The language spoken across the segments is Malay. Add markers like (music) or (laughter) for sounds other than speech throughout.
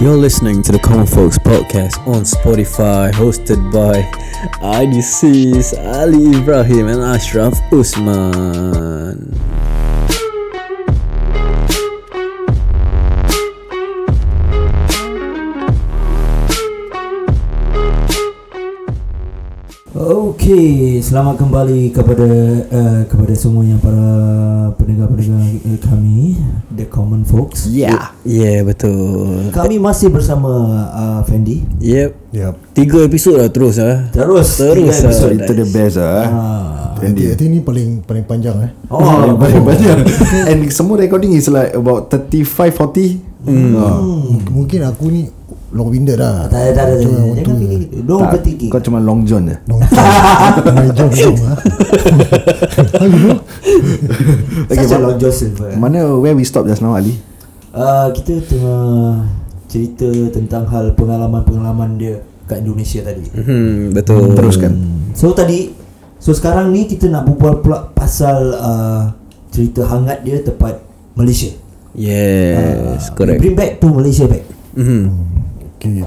You're listening to the Common Folks podcast on Spotify, hosted by IDC's Ali Ibrahim and Ashraf Usman. Okey, selamat kembali kepada uh, kepada semua yang para pendengar-pendengar uh, kami, the common folks. Yeah, yeah betul. Kami masih bersama uh, Fendi. Yep, Yep. tiga episod lah terus ah. Terus Terus tiga episod. ah. Itu the best lah eh. Ah. Fendi. I think ni paling paling panjang eh. Oh, (laughs) Banyak banyak And semua recording is like About 35 40 hmm. Mungkin, mungkin aku ni long winded lah. tak ada tak ada. Jangan fikir gitu. Don't tak, overthinking. Kau cuma long john je long my (laughs) job long ah. How you know? Okay, Such a long Joseph. eh. Mana where we stop just now Ali Uh, kita tengah cerita tentang hal pengalaman-pengalaman dia kat Indonesia tadi. Hmm, betul. Teruskan So tadi So sekarang ni kita nak berbual pula pasal uh, Cerita hangat dia tempat Malaysia Yes, Ah, correct. Bring back to Malaysia back Hmm. Okay,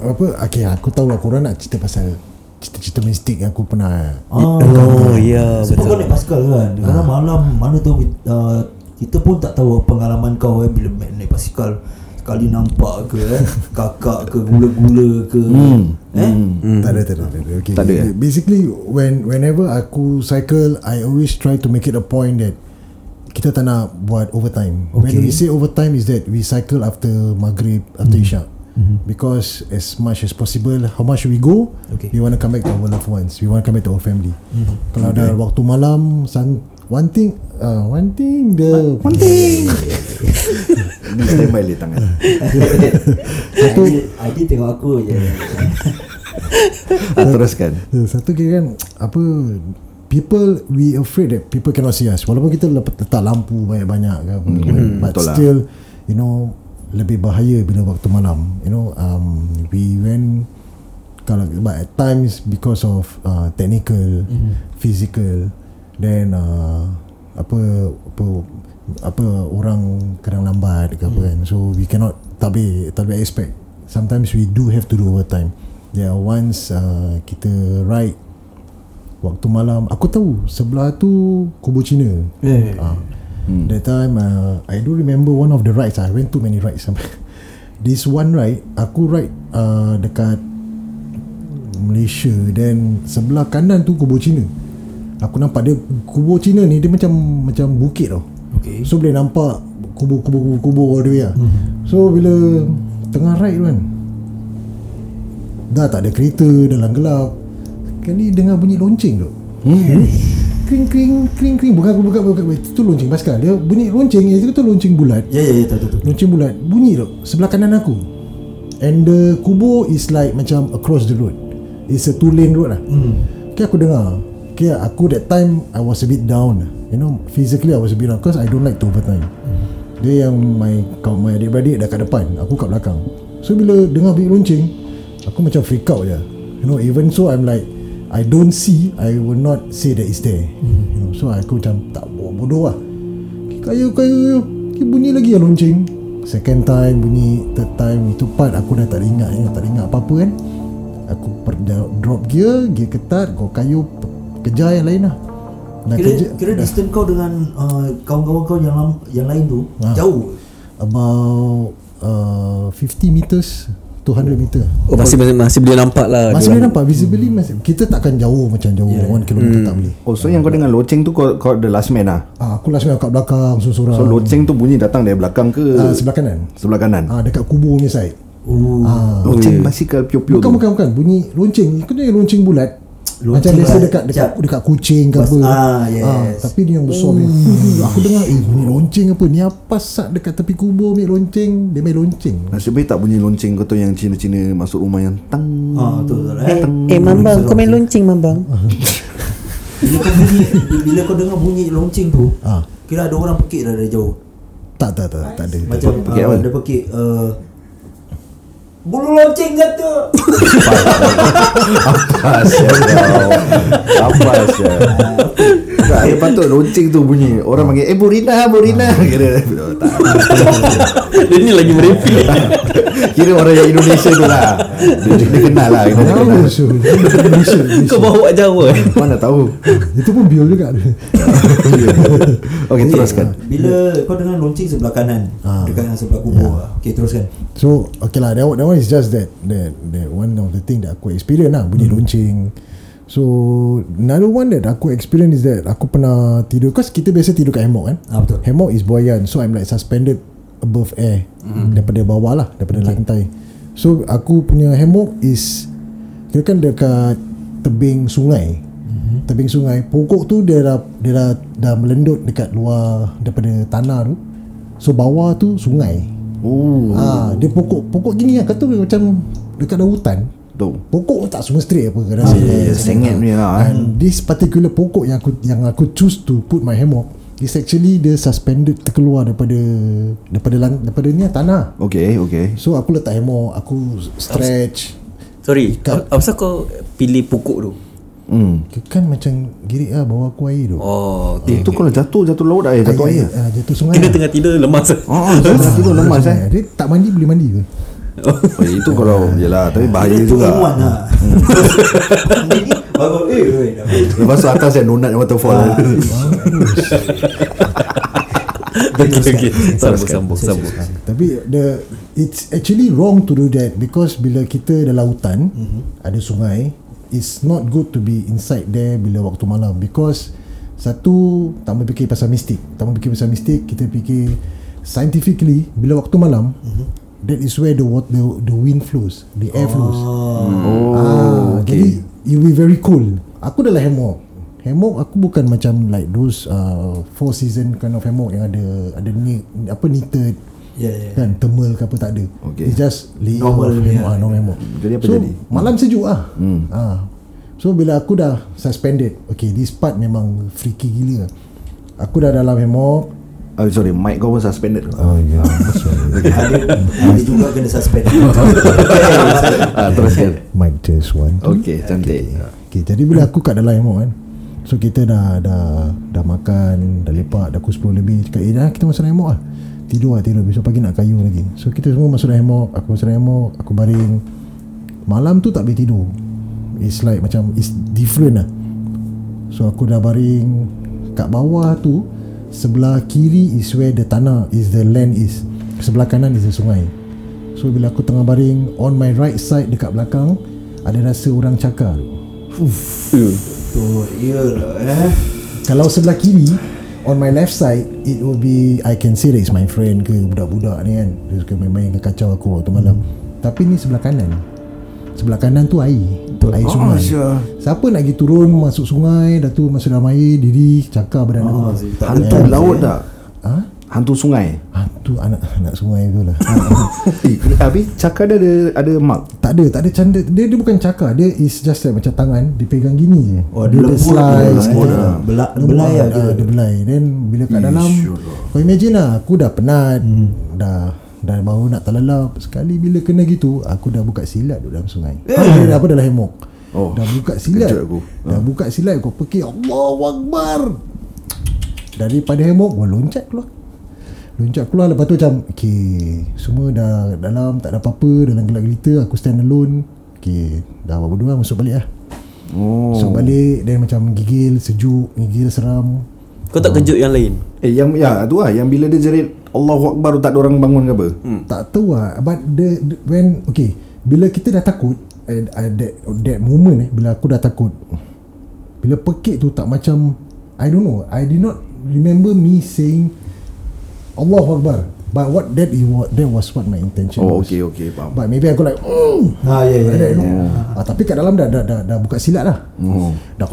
apa? Okay, aku tahu lah korang nak cerita pasal cerita-cerita mistik yang aku pernah ah, Oh, ya Sebab kau betul. naik basikal kan Kadang malam mana tahu uh, Kita pun tak tahu pengalaman kau eh Bila naik, naik basikal Sekali nampak ke eh (laughs) Kakak ke gula-gula ke Hmm. Eh Hmm. Tak ada, tak ada, tak ada. Okay. Tak ada, eh? Basically, when whenever aku cycle, I always try to make it a point that kita tak nak buat overtime. When Okay. we say overtime is that we cycle after maghrib, after isyak. Because as much as possible, how much we go, Okay. we want to come back to our loved ones. We want to come back to our family. Kalau ada waktu malam, san, one thing, uh, one thing, the one (laughs) thing. Ni standby le tangan (laughs) Satu Adi tengok aku je ah, Teruskan Eh, Satu kira kan Apa People We afraid that People cannot see us Walaupun kita letak lampu Banyak-banyak ke apa Hmm, But betul lah. still You know Lebih bahaya Bila waktu malam. You know um, We went Kalau But at times Because of uh, Technical Physical Then uh, Apa Apa apa orang kadang lambat ke apa kan. So we cannot tak boleh tak boleh expect. Sometimes we do have to do overtime. There are once uh, kita ride waktu malam aku tahu sebelah tu kubur Cina. Eh Ah, That time uh, I do remember one of the rides I went too many rides (laughs) This one ride Aku ride uh, Dekat Malaysia Then Sebelah kanan tu kubur Cina. Aku nampak dia Kubur Cina ni Dia macam Macam bukit tau. Okay. So boleh nampak Kubur-kubur-kubur all the way lah. So bila Tengah ride tu kan Dah tak ada kereta Dalam gelap Kali dengar bunyi lonceng tu. Hmm. (laughs) Kring kring kring kring. Bukan aku bukan bukan. Itu lonceng basikal. Dia bunyi lonceng. Itu tu lonceng bulat. Ya ya ya. Tahu tahu. Lonceng bulat. Bunyi tu Sebelah kanan aku. And the kubur is like Macam across the road. It's a two lane road lah. Hmm. Okay aku dengar. Okay aku that time I was a bit down. You know Physically I was a bit down. Because I don't like to overtime. Hmm. Dia yang my kau my adik-beradik dah kat depan. Aku kat belakang. So bila dengar bunyi lonceng Aku macam freak out je. You know even so I'm like I don't see I will not say that it's there. Hmm. You know So aku macam Tak bodoh lah. Kayu kayu kayu okay, Bunyi lagi lah lonceng. Second time bunyi. Third time Itu part aku dah tak ingat ingat, Tak ingat apa-apa kan. Aku per, drop gear Gear ketat Kau kayu Kejar yang lain lah. Dah Kira, kerja kira distance kau dengan uh, kawan-kawan kau yang yang lain tu Ah. jauh. About uh, 50 meters 200 meter Oh, masih masih, masih boleh nampak lah. Masih dia boleh nampak Visibly masih Kita takkan jauh Macam jauh yeah. 1 km tak boleh. Oh so yang kau dengan loceng tu Kau, kau the last man lah ah, Aku last minute kat belakang Sorang-sorang So loceng tu bunyi datang dari belakang ke? Ah, Sebelah kanan. Sebelah kanan? Ah, Dekat kubur punya side. Oh. ah. Loceng basikal piu-piu Bukan tu. bukan bukan. Bunyi lonceng. Itu dia lonceng bulat Macam biasa lah. dekat dekat, Jap. dekat kucing ke apa ah, yes. Tapi dia yang besar oh. Aku dengar Eh bunyi lonceng apa Ni apa sat dekat tepi kubur Bunyi lonceng Dia main lonceng Nasib baik tak bunyi lonceng kau tahu yang Cina-Cina masuk rumah yang tang Ah, betul betul. Eh, Eh, Mambang, kau main lonceng, Mambang. (laughs) bila kau bunyi bila kau dengar bunyi lonceng tu, Ah. kira ada orang pekik dah dari jauh. Tak tak tak Tak ada Macam uh, dia pekik uh, Bulu lonceng kata Apa kau Apa sial Tak, eh, patut lonceng tu bunyi. Orang panggil Eh Burina Burina. Kira Tak Dia ni lagi merepek (laughs) Kira orang yang Indonesia tu lah Dia, dia kenal lah Dia kenal Tahu so Malaysia, Malaysia. Kau bawa Jawa eh Mana tahu Itu pun Bill juga (laughs) Okay teruskan Bila kau dengar lonceng sebelah kanan Ah. Dekat yang sebelah kubur yeah. Okay teruskan So okay lah that, one- that one is just that that that one of the thing that aku experience lah bunyi hmm. lonceng. So another one that aku experience is that aku pernah tidur Cause kita biasa tidur kat hammock kan Ah, betul. Hammock is buayan So I'm like suspended above air hmm. Daripada bawah lah Daripada okay. lantai So aku punya hammock is Kira kan dekat tebing sungai hmm. Tebing sungai Pokok tu dia dah, dia dah, dah melendut dekat luar Daripada tanah tu So bawah tu sungai Oh Ah, dia pokok pokok gini lah kata macam dekat dalam hutan. Tu Pokok tak semua straight apa kadang ah, yeah, Sengit punya lah eh. And this particular pokok yang aku yang aku choose to put my hammock is actually the suspended terkeluar daripada daripada lang, daripada ni lah, tanah. Okay okay So aku letak hammock, aku stretch. Sorry Apa pasal kau pilih pokok tu Hmm Kan macam girik lah bawa aku air tu. Oh Eh, Itu kalau jatuh Jatuh laut dah eh, Jatuh air Ah, jatuh sungai. Kena lah. tengah tidur lemas Oh, jatuh tidur lemas eh. Sungai. Dia tak mandi boleh mandi ke? Oh, itu kalau Yelah Tapi bahaya Itu juga. ilmuwan lah. Baru eh eh, baik. Lepas tu atas yang donut waterfall. Ah, (laughs) Okay okay. Sambung sambung sambung. Tapi the it's actually wrong to do that because bila kita dalam hutan mm-hmm. ada sungai it's not good to be inside there bila waktu malam. Because satu tak mau fikir pasal mistik. Tak mau fikir pasal mistik kita fikir scientifically bila waktu malam mm-hmm. That is where the water, the, the wind flows the air flows. Oh ah, jadi you will be very cool. Aku dalam hammock hammock aku bukan macam like those uh, four season kind of hammock yang ada ada ni apa knitted Ya ya kan thermal ke apa tak ada. Okay. it's just layer Normal of punya. hammock, ah, normal hammock Jadi apa so, jadi? malam sejuk ah. Hmm. ah. so bila aku dah suspended okay this part memang freaky gila. Aku dah dalam hammock Oh, sorry, mic kau pun suspended. oh ya Ada (laughs) Ada juga kena suspend. (laughs) Ah, teruskan. mic test one. Two. Okay, cantik. Okay, jadi bila aku kat dalam hammock kan So kita dah dah dah makan, dah lepak, dah pukul 10 lebih Cakap, eh dah kita masuk dalam hammock lah. Tidur lah, tidur. Besok pagi nak kayu lagi. So kita semua masuk dalam hammock Aku masuk dalam hammock, aku baring. Malam tu tak boleh tidur. It's like macam, it's different lah. So aku dah baring. Kat bawah tu Sebelah kiri is where the tanah Is the land is. Sebelah kanan is the sungai. So bila aku tengah baring On my right side dekat belakang Ada rasa orang cakar. Tu Ya lah eh. Kalau sebelah kiri On my left side It will be I can say that it's my friend ke Budak-budak ni kan. Dia suka main-main ke kacau aku waktu malam. Hmm. Tapi ni sebelah kanan Sebelah kanan tu air Betul. Air sungai syah. Siapa nak pergi turun Masuk sungai Dah tu masuk dalam air Diri Cakar badan aku Hantu laut tak? Ha? Hantu sungai. Hantu anak anak sungai tu lah (laughs) Eh, habis cakar dia ada ada mark. Tak ada Tak ada canda Dia, dia bukan cakar Dia is just like macam tangan Dia pegang gini je Oh, dia, dia dia lembut slice dia, eh. Bela- belai lah ah, dia. Dia belai Then bila kat dalam Kau imagine lah Aku dah penat hmm. Dah Dah baru nak terlelap Sekali bila kena gitu Aku dah buka silat duduk dalam sungai. Eh. Apa dalam hammock Oh, Dah buka silat. kejut aku. Dah buka silat Kau pergi Allahu Akbar. Daripada hammock Gua loncat keluar. Loncat keluar Lepas tu macam Okay Semua dah dalam Tak ada apa-apa. Dalam gelap gelita Aku stand alone. Okay Dah apa berdua Masuk balik lah. Oh. Masuk balik Then macam gigil Sejuk Gigil seram. Kau tak kejut yang lain? Eh yang ya tu lah yang bila dia jerit Allahu Akbar tak ada orang bangun ke apa? hmm. Tak tahu lah But the, the When Okay Bila kita dah takut uh, that, that moment eh Bila aku dah takut Bila pekik tu tak macam I don't know I did not Remember me saying Allahu Akbar But what that is what that was what my intention Oh, was. okay, okay, faham. But maybe aku like oh, Ha ya ya like that, you know. Ah, tapi kat dalam dah dah dah, dah buka silat lah. Oh. Dah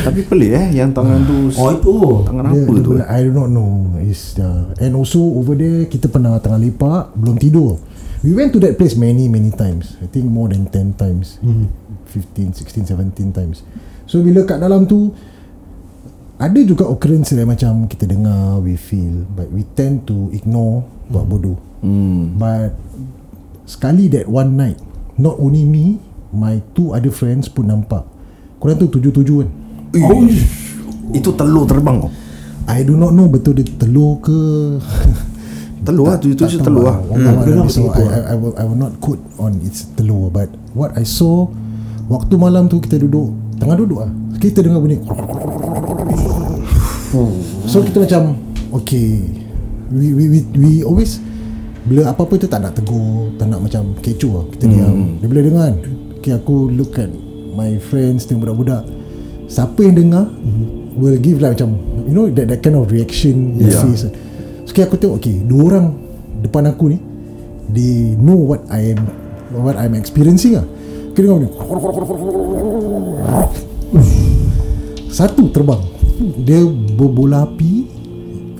Tapi pelik eh yang tangan tu Oh itu tangan dia, apa dia tu? boleh- I do not know is uh, and also over there kita pernah tengah lepak belum tidur. We went to that place many many times. I think more than 10 times. Hmm. 15, 16, 17 times. So bila kat dalam tu ada juga occurrence yang macam kita dengar we feel but we tend to ignore buat bodoh. Hmm. But sekali that one night not only me my two other friends pun nampak. Korang tu tujuh-tujuh kan. Oh. Itu telur terbang oh. I do not know betul dia telur ke (laughs) Telur lah, tujuh-tujuh telur lah. Wallahu Hmm. will, I will not quote on it's telur But what I saw Waktu malam tu kita duduk Tengah duduk lah Kita dengar bunyi So kita macam Okay We, we, we, we always Bila apa-apa tu tak nak tegur Tak nak macam kecoh lah. Kita diam. Dia boleh dengar. Kan Okay aku look at My friends Tengok budak-budak. Siapa yang dengar Will give like macam You know that, that kind of reaction yeah. face. So okay, aku tengok Okay Dua orang Depan aku ni They know what I am What I'm experiencing lah. Kita dengar ni Satu terbang Dia berbola api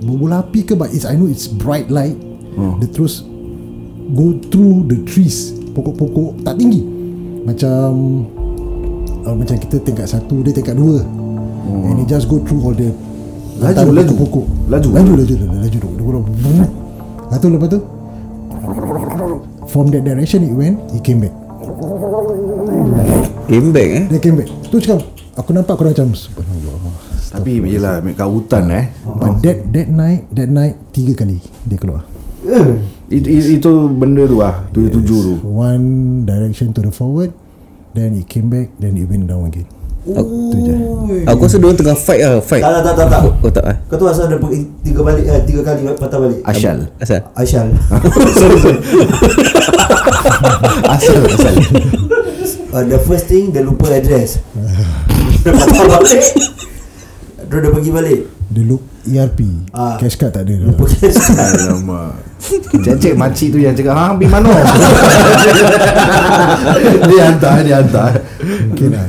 Berbola api ke But it's, I know it's bright light oh. Dia terus Go through the trees Pokok-pokok Tak tinggi Macam uh, Macam kita tingkat satu Dia tingkat dua oh. And it just go through all the Laju, laju. pokok-pokok. Laju. Laju laju laju Laju Dia bola Lepas tu lepas tu From that direction it went It came back Game back eh Dia came back Tu cakap Aku nampak aku macam Tapi yelah kat hutan eh. But that that night That night Tiga kali Dia keluar. It, it, Itu benda tu lah Tujuh-tujuh tu. One direction to the forward Then it came back Then it went down again. Tu je. Aku rasa diorang tengah fight lah Fight. Tak tak tak tak, tak. Oh tak eh? Kau tahu asal dia pergi tiga balik eh, tiga kali patah balik. Asyal. Asal? Aisyal. Asal Asal uh, the first thing dia lupa address. (laughs) dia patah balik. Dia pergi balik. Dia look ERP Ah. Cash card tak ada dah. Lupa cash. Alamak. Cek-cek makcik tu yang cakap Ha pergi mana? (laughs) Dia hantar Dia hantar. Okay lah.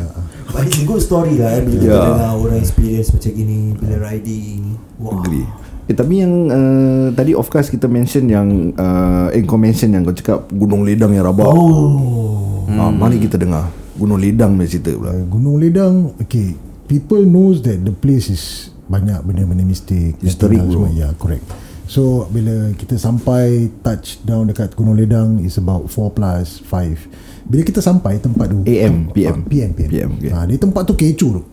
But it's a good story lah eh, Bila kita Ya. dengar orang experience macam gini Bila riding. Wah. Agree. Eh tapi yang uh, Tadi of course kita mention yang uh, Eh kau mention yang kau cakap Gunung Ledang yang rabak. Oh. Ha, Mari kita dengar Gunung Ledang punya cerita pula. Uh, Gunung Ledang Okay People knows that the place is Banyak benda-benda mistik Historic semua. Ya yeah, correct. So bila kita sampai Touch down dekat Gunung Ledang Is about 4 plus 5 Bila kita sampai tempat tu AM, PM. Ah, PM PM, PM, okay. ha, Di tempat tu kecoh tu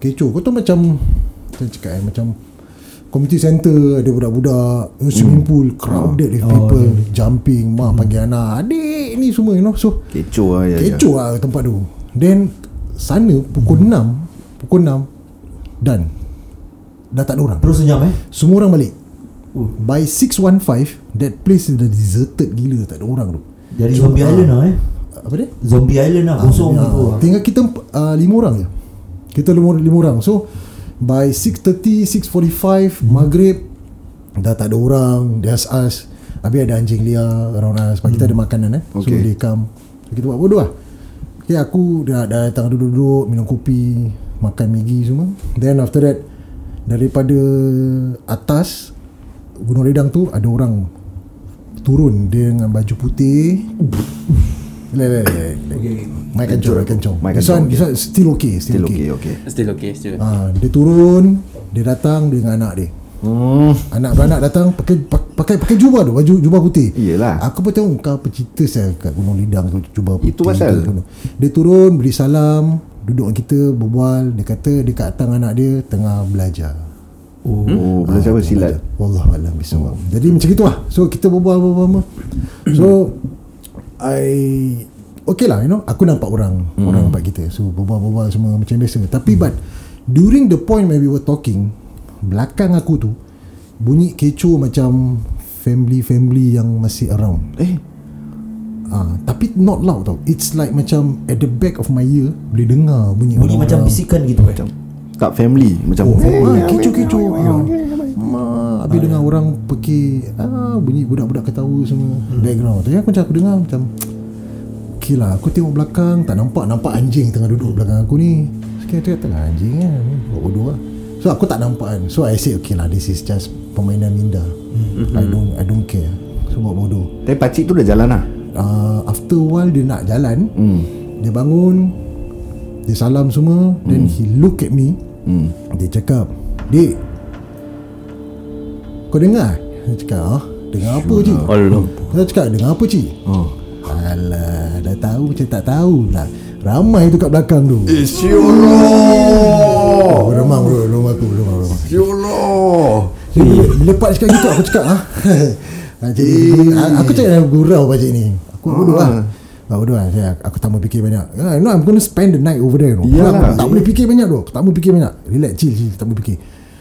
Kecoh. Kau tu macam Saya cakap eh Macam Community center Ada budak-budak Hmm. Swimming pool Crowded Oh, with people Jumping Mak panggil anak Adik ni semua you know. So Kecoh lah ya, ya. Kecoh lah tempat tu. Then Sana pukul 6 Pukul 6 Done. Dah tak ada orang. Terus senyap eh? Semua orang balik. Uh. By 615 That place is dah deserted gila. Tak ada orang tu. Jadi zombie island lah eh? Apa dia? Zombie island lah Kosong Ah, gitu Tinggal kita uh, lima orang je. Kita lima, lima orang. So By 6.30 6.45 Maghrib Dah tak ada orang. There's us. Habis ada anjing liar Around us. Sebab kita ada makanan eh? So Okay. they come. So kita buat bodoh lah. Okay aku dah, dah datang duduk-duduk Minum kopi Makan Maggi semua Then after that Daripada Atas Gunung Ledang tu Ada orang Turun Dia dengan baju putih Lek, lek, lek, lek. Okay Mic kencang, mic kencang. This one, okay. this one still okay, still, Still okay. okay okay Still okay Still Ah, dia turun, dia datang dengan anak dia. Hmm Anak beranak datang pakai pak- pakai pakai jubah tu, baju jubah putih. Iyalah. Aku pun tengok kau cerita saya kat Gunung Lidang tu jubah putih. Itu pasal. Dia turun, beri salam, duduk dengan kita berbual, dia kata dia kat atas anak dia tengah belajar. Oh Oh belajar apa silat Wallah alam bisawab. Jadi macam itulah. So kita berbual berbual. berbual. So I Okay lah you know Aku nampak orang hmm. Orang nampak kita So berbual-berbual semua Macam biasa Tapi but During the point When we were talking Belakang aku tu Bunyi kecoh macam Family-family yang masih around Eh Ah, Tapi not loud tau. It's like macam At the back of my ear Boleh dengar bunyi Bunyi orang-orang. macam bisikan gitu eh? Kat family Macam Oh, ah, kecoh-kecoh. Ah. Ma, habis dengar orang pergi ah, Bunyi budak-budak ketawa semua. Background. Tapi aku macam aku dengar macam Okay lah Aku tengok belakang Tak nampak Nampak anjing tengah duduk belakang aku ni. Sekali dia tengah anjing kan? Bodoh lah. So aku tak nampak kan. So I say okay lah This is just Permainan minda. I don't I don't care. So buat bodoh. Tapi pakcik tu dah jalan lah uh, After a while Dia nak jalan Hmm. Dia bangun Dia salam semua Then he look at me. Hmm. Dia cakap Dik Kau dengar? Dia cakap ah, Dengar apa cik? Allah Dia cakap dengar apa cik? Oh. Alah Dah tahu macam tak tahu lah Ramai tu kat belakang tu. Eh siulah. Oh remang bro Remang aku Remang bila, bila Pak cakap gitu Aku cakap ah, (laughs) Ni a- Aku cakap gurau pakcik ni. Aku bodoh lah. Ah, bodoh lah. Saya, Aku tak mau fikir banyak. You know I'm gonna spend the night over there you know. Iyalah. Aku Tak boleh fikir banyak tu Aku tak mau fikir banyak. Relax chill chill. Tak boleh fikir.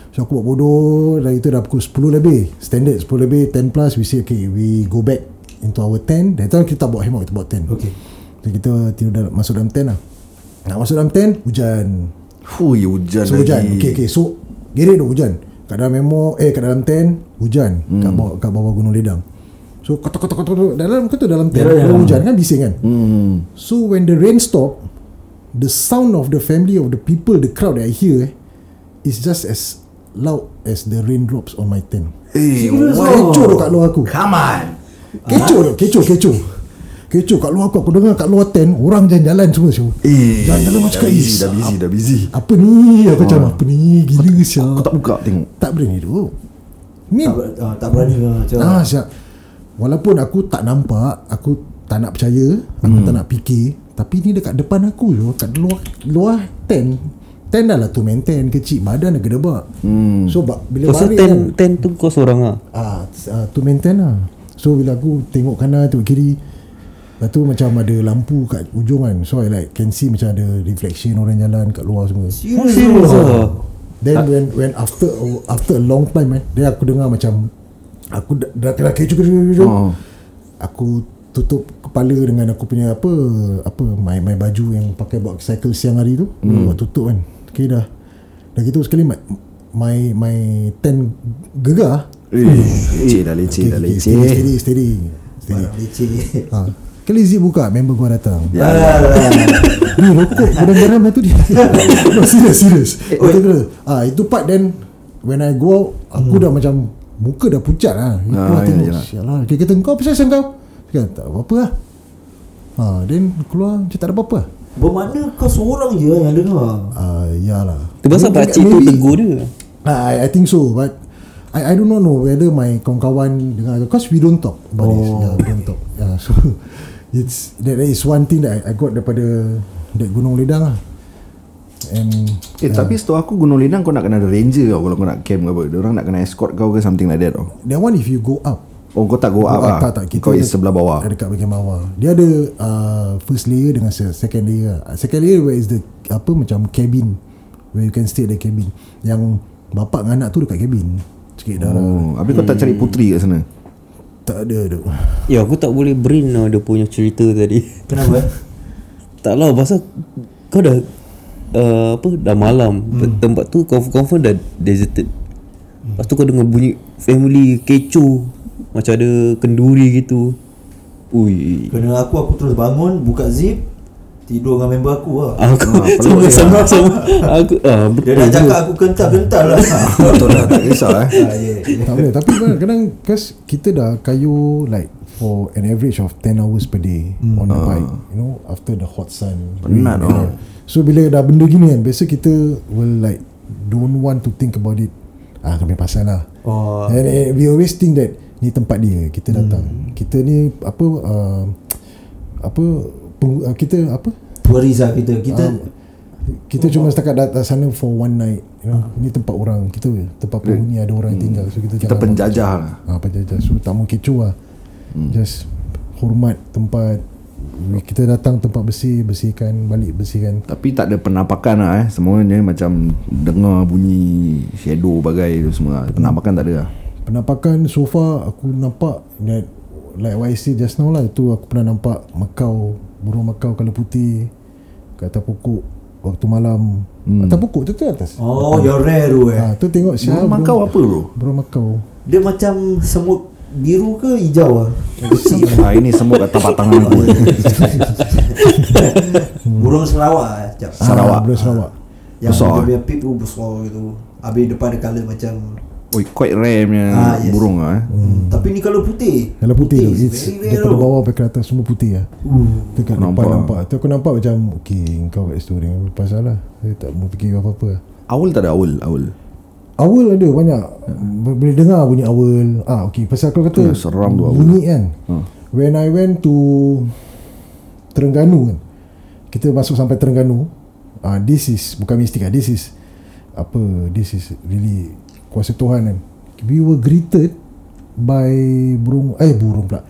So aku buat bodoh. Dari itu dah pukul 10 lebih. Standard 10 lebih 10 plus We say okay We go back Into our tent Dari tu kita bawa hemok Kita bawa tent Okay. So kita tidur dalam, Masuk dalam tent lah. Nak masuk dalam tent Hujan. Fui hujan So lagi. hujan Okay okay. So Gerik tu hujan Kat dalam memo Eh kat dalam tent Hujan hmm. kat, bawah, kat bawah gunung ledang So kotak kotak kotak Dalam kau tu dalam tent. Kalau hujan kan bising kan Hmm. So when the rain stop The sound of the family Of the people The crowd that I hear eh, Is just as Loud as the raindrops On my tent Eh, Kecoh tu kat luar aku Come on. Kecoh tu Kecoh kecoh Kecoh kat luar aku Aku dengar kat luar tent Orang jalan-jalan semua so. Eh, Jalan-jalan macam dah kat busy, dah busy, dah busy. Apa ni Aku macam apa ni Gila siap Aku tak buka tengok. Tak berani tu Ni Tak, ber- ah, tak berani lah macam. Ah siap Walaupun aku tak nampak Aku tak nak percaya Aku tak nak fikir Tapi ni dekat depan aku je Kat luar Luar tent Tent dah lah tu main tent kecil Badan dah gedebak hmm. So ba- bila So, so balik ten, kan ten tu kau seorang lah ah, uh, Tu main tent lah So bila aku tengok kanan Tengok kiri Lepas tu macam ada lampu kat ujung kan So I like can see macam ada reflection orang jalan kat luar semua Serius Serius lah. lah Then when when after after a long time kan, then aku dengar macam aku dah dah kecoh kecoh. Oh. Aku tutup kepala dengan aku punya apa apa my my baju yang pakai buat cycle siang hari tu. Hmm. Buat tutup kan. Okay dah. Dah gitu sekali my my, my tent gegar. Eh, leceh dah, leceh dah, okay, leceh. steady, steady, steady. steady. Barang leceh. Ha. Kali zip buka Member gua datang. Ya. Ni rokok lah tu dia (laughs) No serious serius Itu kena ah, Itu part then When I go out Aku dah macam Muka dah pucat lah. Itu Ah, lah tengok. yalah. Sialah Dia kata kau apa pasal kau? Dia kata tak apa-apa lah. Ha, Then keluar Macam tak ada apa-apa. Lah Bermakna kau seorang je yang dengar. Ah, ya lah. Tu pasal pakcik tu tegur dia. Ah, I, I think so But I I do not know whether my kawan-kawan dengar Because we don't talk about this. Yeah, we don't talk. Yeah, So It's That is one thing that I, I got daripada That Gunung Ledang lah And Eh, tapi setahu aku Gunung Ledang kau nak kena ada ranger tau kalau kau nak camp ke apa. Orang nak kena escort kau ke something like that tau. That one if you go up Oh, kau tak go up lah. tak, tak, kita Kau is sebelah bawah. Dekat bahagian bawah Dia ada uh, First layer dengan se- second layer lah. Second layer where is the Apa macam cabin Where you can stay at the cabin Yang Bapak dengan anak tu dekat cabin Sikit dah Oh, habis kau tak cari puteri kat sana? Tak ada tu. Ya aku tak boleh brain lah dia punya cerita tadi. (laughs) Kenapa? Tak lah pasal Kau dah uh, Apa Dah malam. Hmm. Tempat tu confirm, confirm dah deserted. Lepas tu kau dengar bunyi Family kecoh. Macam ada kenduri gitu. Ui. Kena aku aku terus bangun buka zip tidur dengan member aku lah. Aku Ah, (laughs) sama peluk sama sama Aku ah, Dia dah cakap aku kental-kental lah. (laughs) Betul lah, tak kisah eh. Ah, yeah, yeah. Tak boleh Tapi kadang-kadang Cause kita dah kayu Like For an average of 10 hours per day mm. On the bike You know After the hot sun Penat oh. So bila dah benda gini kan Biasa kita Will like Don't want to think about it Ah kami pasal lah Oh. And eh, we always think that Ni tempat dia Kita datang Hmm. Kita ni Apa uh, Apa peng, uh, Kita apa Tourist lah kita. Kita kita cuma setakat datang sana for one night you know. Ini tempat orang Kita tempat penghuni ada orang yang tinggal So kita, Kita penjajah lah. Ah, penjajah. So tak mau kecoh lah. Hmm. Just hormat tempat. Kita datang tempat bersih, bersihkan, balik bersihkan. Tapi tak ada penampakan lah eh. Semuanya macam dengar bunyi shadow bagai tu semua. Penampakan tak ada lah. Penampakan so far aku nampak that like what I said just now lah itu aku pernah nampak makau burung makau kalau putih kat atas pokok waktu malam. Hmm. Atas pokok tu tu atas. Oh, yang rare tu eh. Ha, tu tengok siapa Burung makau apa bro? Burung makau. Dia macam semut biru ke hijau ah? ah, ini semua kat tapak tangan aku. (laughs) Burung Sarawak eh. Sekejap. Sarawak. Ah, burung Sarawak. Yang Besar, dia punya pip tu besar gitu. Habis depan colour macam Oi, quite rare punya Ah, yes. burung lah eh. hmm. Tapi ni kalau putih. Kalau putih, tu, it's very daripada tau. bawah sampai ke atas semua putih lah. Uh. Dekat Nampak. nampak. depan nampak. Tu aku nampak macam okay, kau kat situ dengan pasal lah. Saya tak mau fikir apa-apa. lah. Owl tak ada owl, owl. Awal ada banyak Bo- Boleh dengar bunyi awal Ah okay Pasal aku kata Tu seram tu awal. Bunyi kan Ha. When I went to Terengganu kan Kita masuk sampai Terengganu ah This is Bukan mistik lah This is Apa This is really Kuasa Tuhan kan We were greeted by burung eh burung pula.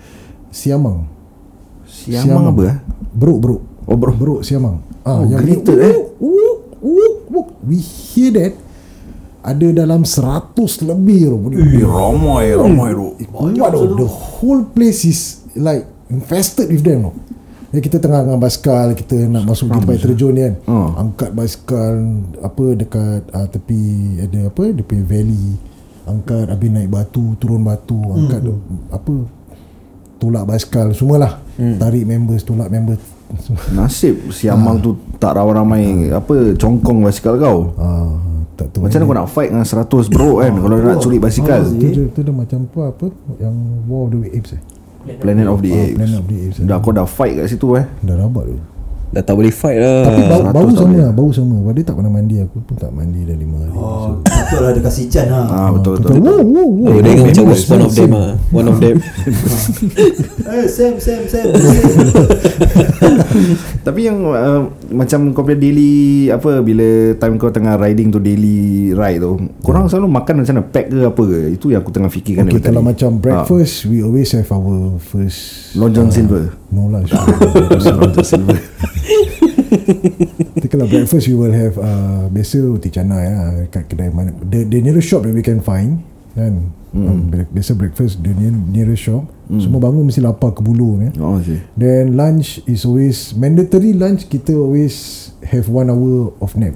Siamang. Siamang apa eh? Beruk beruk. Oh, beruk. Beruk siamang. Ah Oh, yang greeted, eh? Wuk, wuk, wuk. We hear that ada dalam 100 lebih bunyi. Eh, ramai, ramai tu. Kuat tau The whole place is Like Infested with them tau Ya, kita tengah dengan basikal Kita nak masuk tempat air terjun ni kan. Ah. Angkat basikal Apa dekat uh, Tepi Ada apa Tepi valley. Angkat Habis naik batu Turun batu Angkat tu Apa Tolak basikal Semualah. Tarik members Tolak members. (laughs) Nasib siamang tu tak ramai-ramai apa congkong basikal kau. Ah, tak tahu. Macam mana kau nak fight dengan 100 bro kan kalau nak curi basikal. tu, dia, tu dia macam apa apa Yang War of the Apes eh Planet of the Ah, Apes. Planet of the Apes. Dah kau dah fight kat situ eh. Dah rabat tu Dah tak boleh fight lah Tapi bau, 100 bau sama lah Bau sama Sebab dia tak pernah mandi Aku pun tak mandi dah lima hari Oh, betul lah dia kasih Chan lah. Ah betul Betul. betul. Wow, wow, wow. Oh, dia ingat macam was one of them Same. ah. One of them. Eh, Sam, Sam, Sam. (laughs) Tapi yang uh, macam kau punya daily apa bila time kau tengah riding tu daily ride tu, korang selalu makan macam mana pack ke apa ke? Itu yang aku tengah fikirkan Okay, kalau tadi. macam breakfast We always have our first Long John Silver. No lah sure. (laughs) Long John Silver. Tapi kalau breakfast We will have uh, Biasa roti canai lah Kat kedai mana The, the nearest shop that we can find Kan Hmm. um, Biasa breakfast The near, nearest shop Semua bangun mesti lapar ke bulu ya. Oh, okay. Then lunch is always Mandatory lunch Kita always Have one hour of nap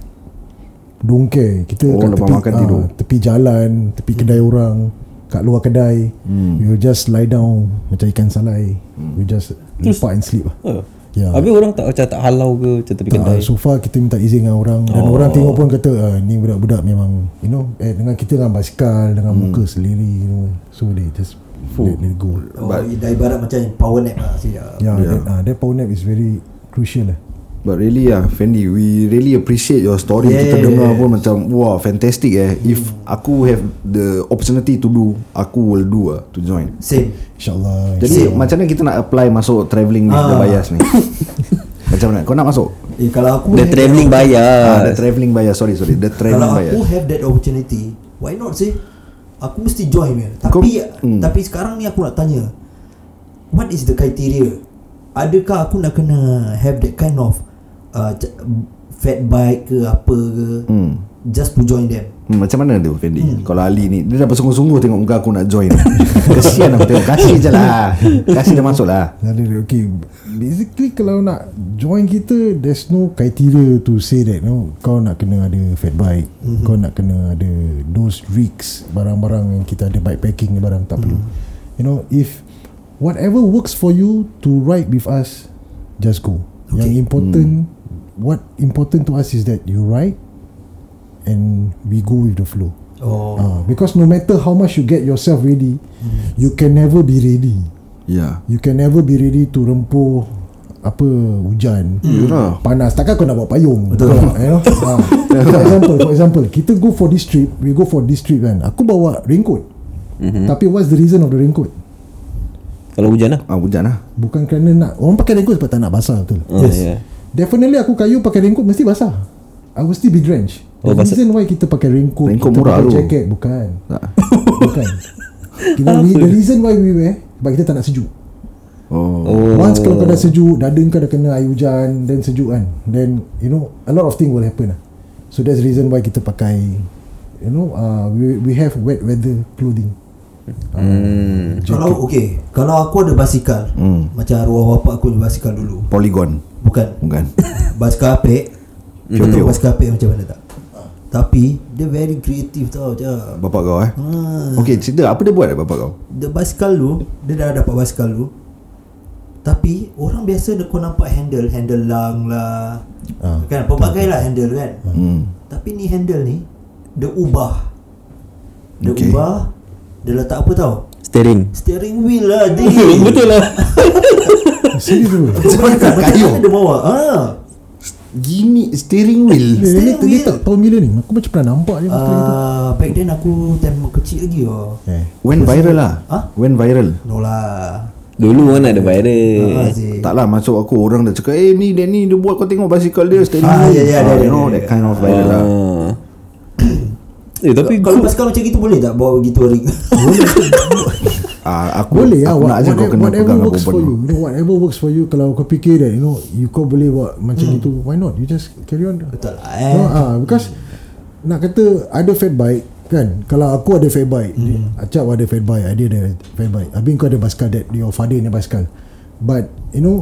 Don't care Kita Oh, kat tepi, makan tidur. Tepi jalan Tepi kedai orang Kat luar kedai. We will just lie down Macam ikan salai We just Lepak and sleep lah Oh. Ya. Habis orang tak macam tak halau ke macam tepi kedai. so far kita minta izin dengan orang Dan Oh. orang tengok pun kata ah, Ni budak-budak memang You know eh, Dengan kita dengan basikal Dengan Hmm. muka sendiri you know. So they just let, let go Oh, dah ibarat macam power nap lah. Siap. Yeah, Yeah. That, uh, that power nap is very crucial lah But really ah Fendi We really appreciate your story Yeah. Kita dengar pun macam Wah fantastic eh If aku have the opportunity to do Aku will do ah To join Same. InsyaAllah Jadi macam mana kita nak apply Masuk travelling the Ah. bias ni (laughs) Macam mana Kau nak masuk Eh, kalau aku The travelling bayar. ah, The travelling bias Sorry sorry The Kalau travelling aku bias have that opportunity, why not sih? Aku mesti join ya. Tapi Kau- hmm. tapi sekarang ni aku nak tanya. What is the criteria? Adakah aku nak kena have that kind of uh, fat bike ke apa ke hmm. just to join them? Hmm, macam mana tu Fendi hmm. Kalau Ali ni Dia dah bersungguh-sungguh Tengok muka aku nak join (laughs) Kesian aku tengok Kasih je lah Kasih dia masuk lah okay Basically kalau nak join kita There's no criteria to say that no? Kau nak kena ada fat bike mm-hmm. Kau nak kena ada Those rigs Barang-barang yang kita ada Bikepacking ni barang Tak perlu You know If Whatever works for you To ride with us Just go okay. Yang important What important to us is that You ride And we go with the flow Oh. uh, Because no matter how much you get yourself ready mm. You can never be ready Ya You can never be ready to rempuh apa hujan Hmm. Yalah. panas takkan kau nak bawa payung betul you know? ha. for example for example kita go for this trip we go for this trip kan aku bawa raincoat mm-hmm. tapi what's the reason of the raincoat Kalau hujan lah. ah, Hujan lah bukan kerana nak orang pakai raincoat sebab tak nak basah betul Oh, yeah. Definitely aku kayu pakai raincoat mesti basah. I will still be drenched. Oh, the reason why kita pakai raincoat Raincoat kita murah pakai tu. jacket bukan. (laughs) Bukan. Kita, the reason why we wear sebab kita tak nak sejuk. Oh, Oh. Once kalau kau dah sejuk Dada kau dah kena air hujan Then sejuk kan. Then you know A lot of thing will happen lah. So that's the reason why kita pakai You know uh, we, we have wet weather clothing. Hmm. Kalau okay, kalau aku ada basikal, Hmm. macam arwah bapak aku ada basikal dulu. Polygon Bukan. Bukan (laughs) Basikal apek. Kau Pio-pio. tahu basikal apek macam mana tak? Tapi dia very creative tau je. Bapak kau eh Ha. Okay cerita Apa dia buat eh bapak kau The basikal tu Dia dah dapat basikal tu Tapi Orang biasa dia kau nampak handle Handle lang lah Ah, Kan pelbagai lah handle kan hmm. Tapi ni handle ni Dia ubah Dia Okay. ubah Dia letak apa tau Steering. Steering wheel lah (laughs) Betul lah. (laughs) Serius tu Macam Kayu. dia bawa ha. Gini steering wheel Dia, dia, Steering dia, wheel. tak tahun bila ni Aku macam pernah nampak je gitu. uh, Back then aku Time kecil lagi oh. eh. When viral lah Ah? When viral No lah Dulu mana ada viral. Ah. Tak lah masuk aku Orang dah cakap Eh ni dia ni Dia buat kau tengok basikal dia Steering Ah, wheel ya, ya, Ah, ya, You know ya, that ya. kind of viral lah Ah. (coughs) Eh tapi Kalau kau basikal macam gitu boleh tak bawa pergi touring? (laughs) Ah, aku Boleh lah aku nak what, aja kau whatever, kena whatever pegang works aku for you. You know, Whatever works for you Kalau kau fikir that You know you Kau boleh buat macam Hmm. itu Why not? You just carry on. Betul. Lah no, eh. ah, Because Nak kata Ada fat bike Kan? Kalau aku ada fat bike hmm. Acap ada fat bike Ada ada fat bike Habis kau ada basikal That your father ni basikal. But You know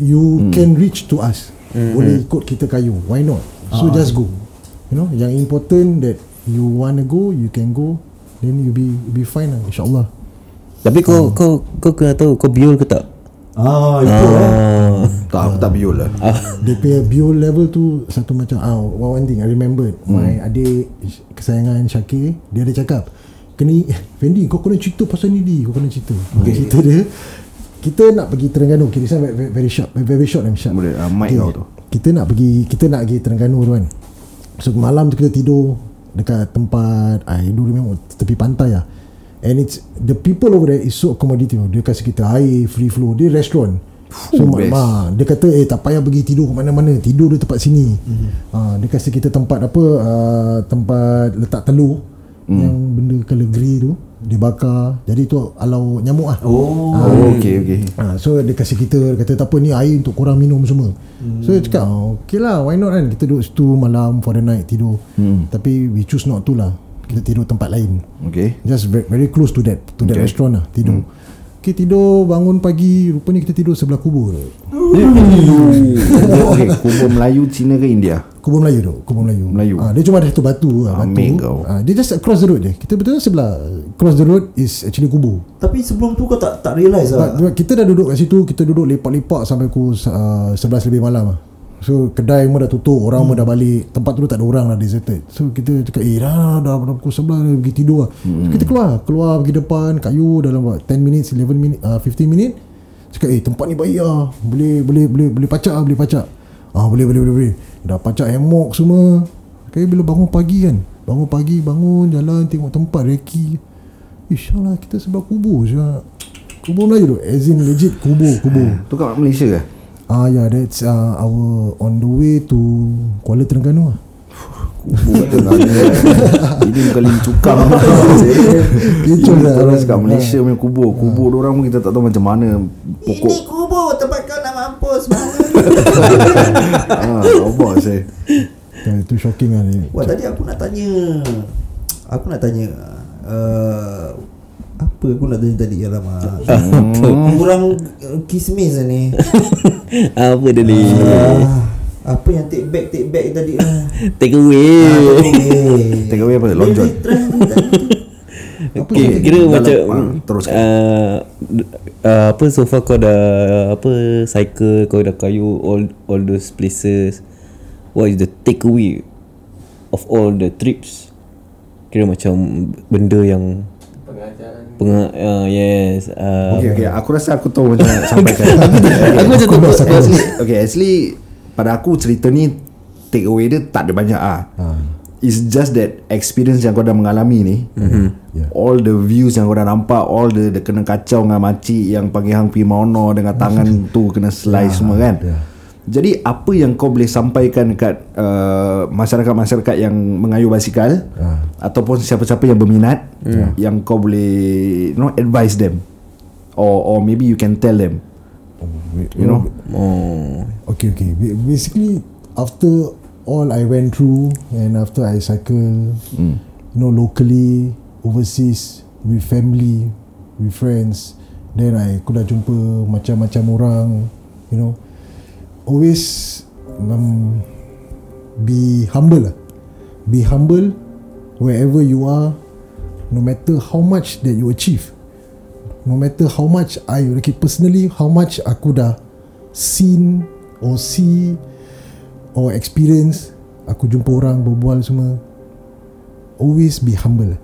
You can reach to us. Boleh ikut kita kayu Why not? So just go. You know Yang important that You wanna go You can go Then you be you be fine lah InsyaAllah Tapi kau kau kau kena tahu kau biol ke tak? Ah, itu eh. Ah, Tak aku tak biol lah. Dia punya bio level tu Satu macam ah, One thing I remember. Hmm. My adik Kesayangan Syakir Dia ada cakap Kena (laughs) Fendi kau kena cerita pasal ni di. Kau kena cerita. Okay. Cerita dia. Kita nak pergi Terengganu. Okay this one very, very short Very short and sharp. Boleh, ah, mic kau tu. Kita nak pergi Kita nak pergi Terengganu tu kan. So malam tu kita tidur Dekat tempat I don't remember Tepi pantai lah And it's The people over there Is so accommodative Dia kasih kita air Free flow Dia restoran So best. ma, Dia kata eh tak payah pergi tidur ke mana-mana Tidur di tempat sini mm-hmm. ha, Dia kasih kita tempat apa uh, Tempat letak telur mm. Yang benda grey tu Dia bakar Jadi tu alau nyamuk lah Oh. Oh okay okay Ha, so dia kasih kita Dia kata tak apa ni air untuk korang minum semua hmm. So dia cakap oh, Okay lah why not kan Kita duduk situ malam for the night tidur hmm. Tapi we choose not to lah Kita tidur tempat lain Okay Just very, very close to that To that Okay. restaurant lah Tidur hmm. Okay tidur bangun pagi Rupanya kita tidur sebelah kubur Okay kubur Melayu Cina ke India Kubur Melayu tu Kubur Melayu Melayu. ha, Dia cuma ada satu batu lah, batu. Ambil kau. Ha, Dia just across the road je Kita betul sebelah Cross the road is actually kubur Tapi sebelum tu kau tak tak realise lah. Kita dah duduk kat situ Kita duduk lepak-lepak Sampai pukul uh, 11 lebih malam lah So kedai pun dah tutup Orang hmm. pun dah balik. Tempat tu tak ada orang lah Deserted. So kita cakap Eh dah dah, dah, dah pukul 11 dah Pergi tidur lah. Hmm. so, Kita keluar. Keluar pergi depan Kayu dalam what, 10 minutes 11 minit uh, 15 minit Cakap eh tempat ni baik lah. Boleh boleh boleh boleh pacak lah Boleh pacak. Ah boleh boleh boleh, boleh. Dah pacak hammock semua. Okay bila bangun pagi kan? Bangun pagi bangun Jalan tengok tempat reki. InsyaAllah kita sebelah kubur je Kubur Melayu tu As in legit kubur Kubur. Tu kat Malaysia ke Ah yeah that's uh, our On the way to Kuala Terengganu lah Kubur kat Terengganu. (laughs) Ini bukan lim cukam (laughs) Kecoh lah. Terus kat Malaysia punya kubur. Kubur orang pun kita tak tahu macam mana Pokok. Ini kubur tempat kau nak mampus mana? (laughs) ah, Robot saya. Itu shocking lah ni. Wah tadi aku nak tanya. Aku nak tanya uh, Apa aku nak tanya tadi Alamak hmm. Kurang uh, kismis lah ni (laughs) apa dia ni? Ah, Apa yang take back Take back tadi lah Take away. (laughs) Take away apa? Long john Okay, kira Dalam- macam ah, teruskan. uh, uh, apa so far kau dah apa cycle kau dah kayu all all those places. What is the takeaway of all the trips? Kira macam benda yang pengajaran. uh, yes. Uh, Okay okay Aku rasa aku tahu macam nak (laughs) sampaikan Aku macam tu. actually, Okay actually Pada aku cerita ni Take away dia tak ada banyak ah. It's just that experience yang kau dah mengalami ni mm-hmm. Yeah. All the views yang kau dah nampak All the, the kena kacau dengan makcik Yang panggil hang pi mono Dengan tangan (laughs) tu kena slice semua kan yeah. Jadi apa yang kau boleh sampaikan Dekat uh, masyarakat-masyarakat yang mengayuh basikal Ah. Ataupun siapa-siapa yang berminat Yang kau boleh you know, advise them Or, or maybe you can tell them You know Oh. Okay okay Ba- Basically After All I went through And after I cycle mm. You know locally Overseas With family With friends Then I Aku dah jumpa Macam-macam orang You know Always um, Be humble lah. Be humble Wherever you are No matter how much That you achieve. No matter how much I okay, Personally How much aku dah Seen Or see Or experience Aku jumpa orang Berbual semua Always be humble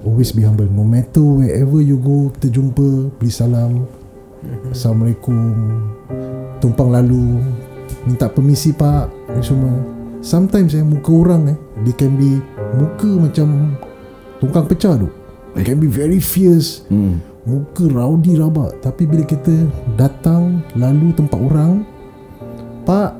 Always be humble. No matter wherever you go Kita jumpa Beri salam Assalamualaikum Tumpang lalu Minta permisi pak Ni semua Sometimes eh Muka orang eh They can be Muka macam Tungkang pecah tu They can be very fierce Hmm. Muka rowdy rabak Tapi bila kita Datang Lalu tempat orang Pak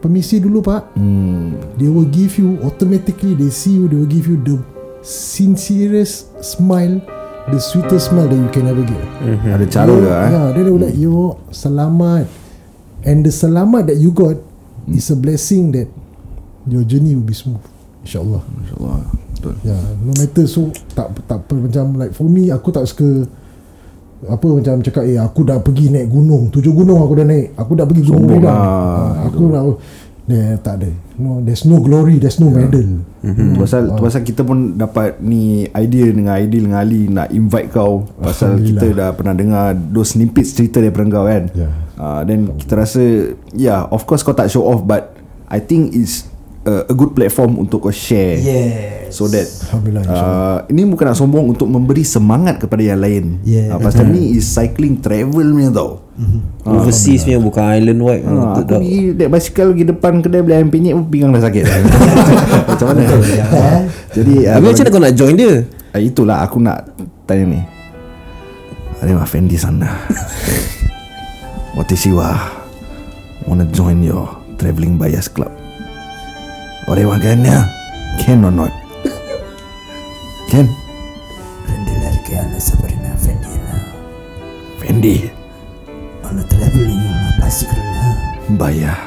Permisi dulu pak hmm. They will give you Automatically they see you They will give you the Sincerest smile The sweetest smile That you can ever get Ada cara ke eh? Yeah, then they will like, yo, selamat. And the selamat that you got is a blessing that your journey will be smooth. InsyaAllah. InsyaAllah Betul Yeah, no matter so tak tak apa macam like for me aku tak suka apa macam cakap eh aku dah pergi naik gunung tujuh gunung aku dah naik aku dah pergi gunung Sombong lah. Ah, aku dah Nah, tak ada. No, There's no glory There's no medal. Hmm. Pasal tu pasal kita pun dapat ni idea dengan Aidil dengan Ali nak invite kau. Pasal kita dah pernah dengar those snippets cerita daripada kau kan. Ya. Uh, then kita rasa yeah of course kau tak show off but I think it's a, a good platform untuk kau share. Yes. So that Alhamdulillah uh, Ini bukan nak sombong Untuk memberi semangat Kepada yang lain. Yeah. uh, Pasal ni is cycling travel punya tau Overseas punya Bukan island wide Ha, Untuk aku dah- pergi naik basikal pergi depan kedai beli ayam penyet pun pinggang dah sakit. (laughs) Macam mana? Eh? Jadi Habis macam mana kau nak join dia uh, itulah aku nak tanya ni. Ada Fendi sana. Watashi wa wanna join your travelling bias club. Ore wa kanya can or not? Can Rendelerke ana sabarina Fendina Fendi Ana traveling bicycle na bayar.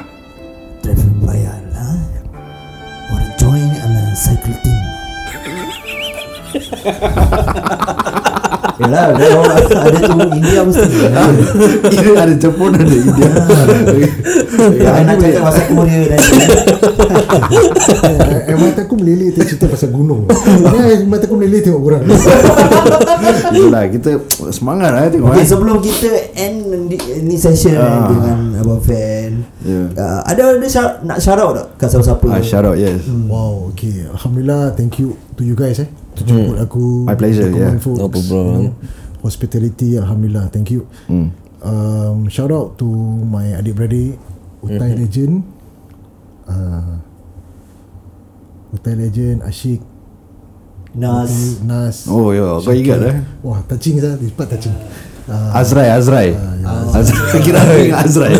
Travel bayar na Wanna join ana cycle team (laughs) Yalah ada orang ada tu India mesti (laughs) Ini ada Jepun ada India. Ya, nak cakap pasal Korea dan Eh, eh, mata aku meleleh tengok cerita pasal gunung Ni mata aku meleleh tengok korang Itulah kita semangat lah tengok. Okay, eh. sebelum kita end ni, session Ah. dengan Abang Fan Ya. uh, Ada ada nak shout out tak kat siapa-siapa Ah, shout out yes. Wow okay Alhamdulillah Thank you to you guys eh To jemput aku My pleasure, yeah. folks, No problem. you know. Hospitality Alhamdulillah Thank you. Hmm. um, Shout out to My adik-beradik Utai Legend. Uh, Utai Legend Ashik Nas. Nas. Oh ya, kau ingat eh? Wah touching saya This part touching. Uh, Azrai, Azrai. Azrai. (laughs) Kira aku ingat Azrai.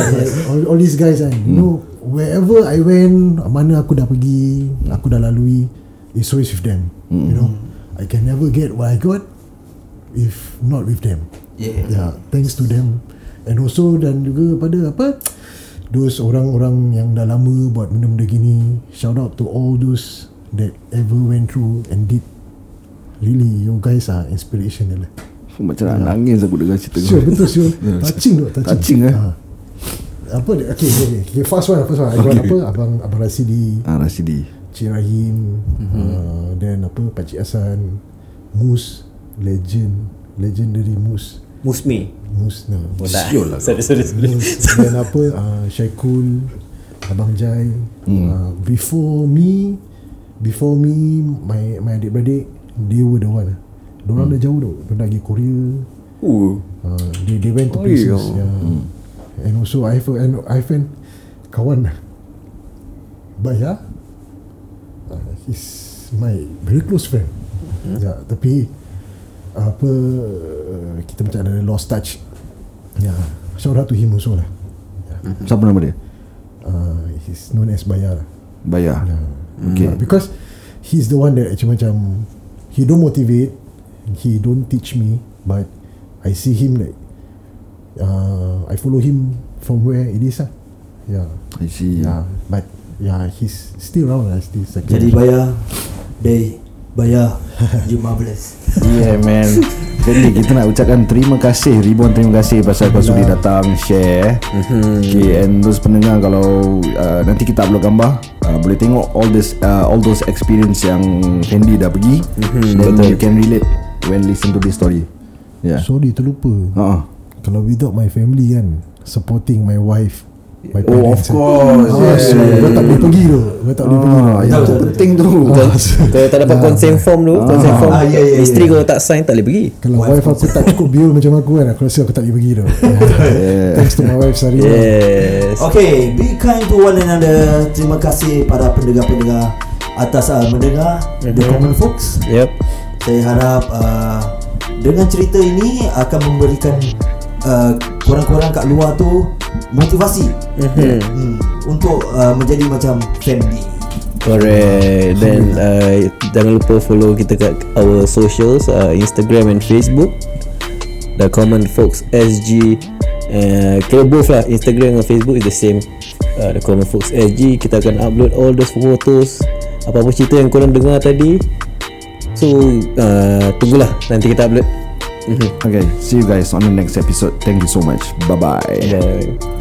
all, all these guys kan You know Wherever I went Mana aku dah pergi Aku dah lalui It's always with them You know I can never get what I got If not with them Yeah. yeah, Thanks to them And also Dan juga pada apa Those orang-orang yang dah lama Buat benda-benda gini Shout out to all those That ever went through And did Really You guys are inspirational lah Macam nak nangis aku dengar cerita Sure betul sure (laughs) Touching tu Touching, Touching, eh? Ha. Apa dia Okay, okay, okay. okay First one First one Okay. apa Abang Abang Rasidi Ah, Rasidi. Cik Rahim uh, Then apa Pakcik Hasan Mus Legend Legendary Mus. Musmi Mus no. Oh. Siul lah. (laughs) Sorry sorry sorry. Mus. (laughs) Then apa uh, Syaikul Abang Jai. Uh, Before me Before me My my adik-beradik They were the one. Diorang dah jauh tau Diorang dah pergi Korea. Ooh. uh, they, they went to Oh, places yeah. yeah. And also I have and I have Kawan. Baya He's my very close friend Hmm? Ya, tapi apa uh, kita macam ada lost touch. Ya, shout out to him also lah. Siapa nama dia? Uh, he's known as Baya lah. Bayar. Yeah. Okay. Uh, because he's the one that actually macam he don't motivate, he don't teach me, but I see him like uh, I follow him from where it is lah. Yeah. I see. Yeah. But yeah, he's still around lah. Still second. Jadi bayar Day Bayar (laughs) You marvelous Yeah man Jadi kita nak ucapkan terima kasih Ribuan terima kasih Pasal kau sudi datang Share Okay and those pendengar Kalau uh, Nanti kita upload gambar uh, Boleh tengok All this uh, All those experience Yang Fendi dah pergi Then you can relate When listen to this story Yeah Sorry terlupa. uh-uh. Kalau without my family kan supporting my wife, my Oh of course Ah, so, Kau tak boleh pergi tu. Kau tak boleh pergi Ah, yang tu. Penting tu Kalau tak dapat consent form tu Consent form Ah, ya, ya, Isteri ya. kau tak sign Tak boleh pergi. Kalau wife aku tak cukup bill macam aku kan Aku rasa aku tak boleh pergi tu. (laughs) Yeah. Thanks to my wife Sari Yes. Okay Be kind to one another. Terima kasih Para pendengar-pendengar Atas uh, mendengar The Common Folks. Yep. Saya harap uh, Dengan cerita ini Akan memberikan uh, korang-korang kat luar tu motivasi. Hmm, untuk uh, menjadi macam family. Correct. Then uh, Jangan lupa follow kita kat Our socials uh, Instagram and Facebook. The Common Folks SG uh, Kira both lah Instagram dan Facebook is the same. Uh, The Common Folks SG Kita akan upload all those photos Apa-apa cerita yang korang dengar tadi. So uh, Tunggulah Nanti kita upload mm-hmm. Okay, see you guys on the next episode. Thank you so much. Bye bye. Bye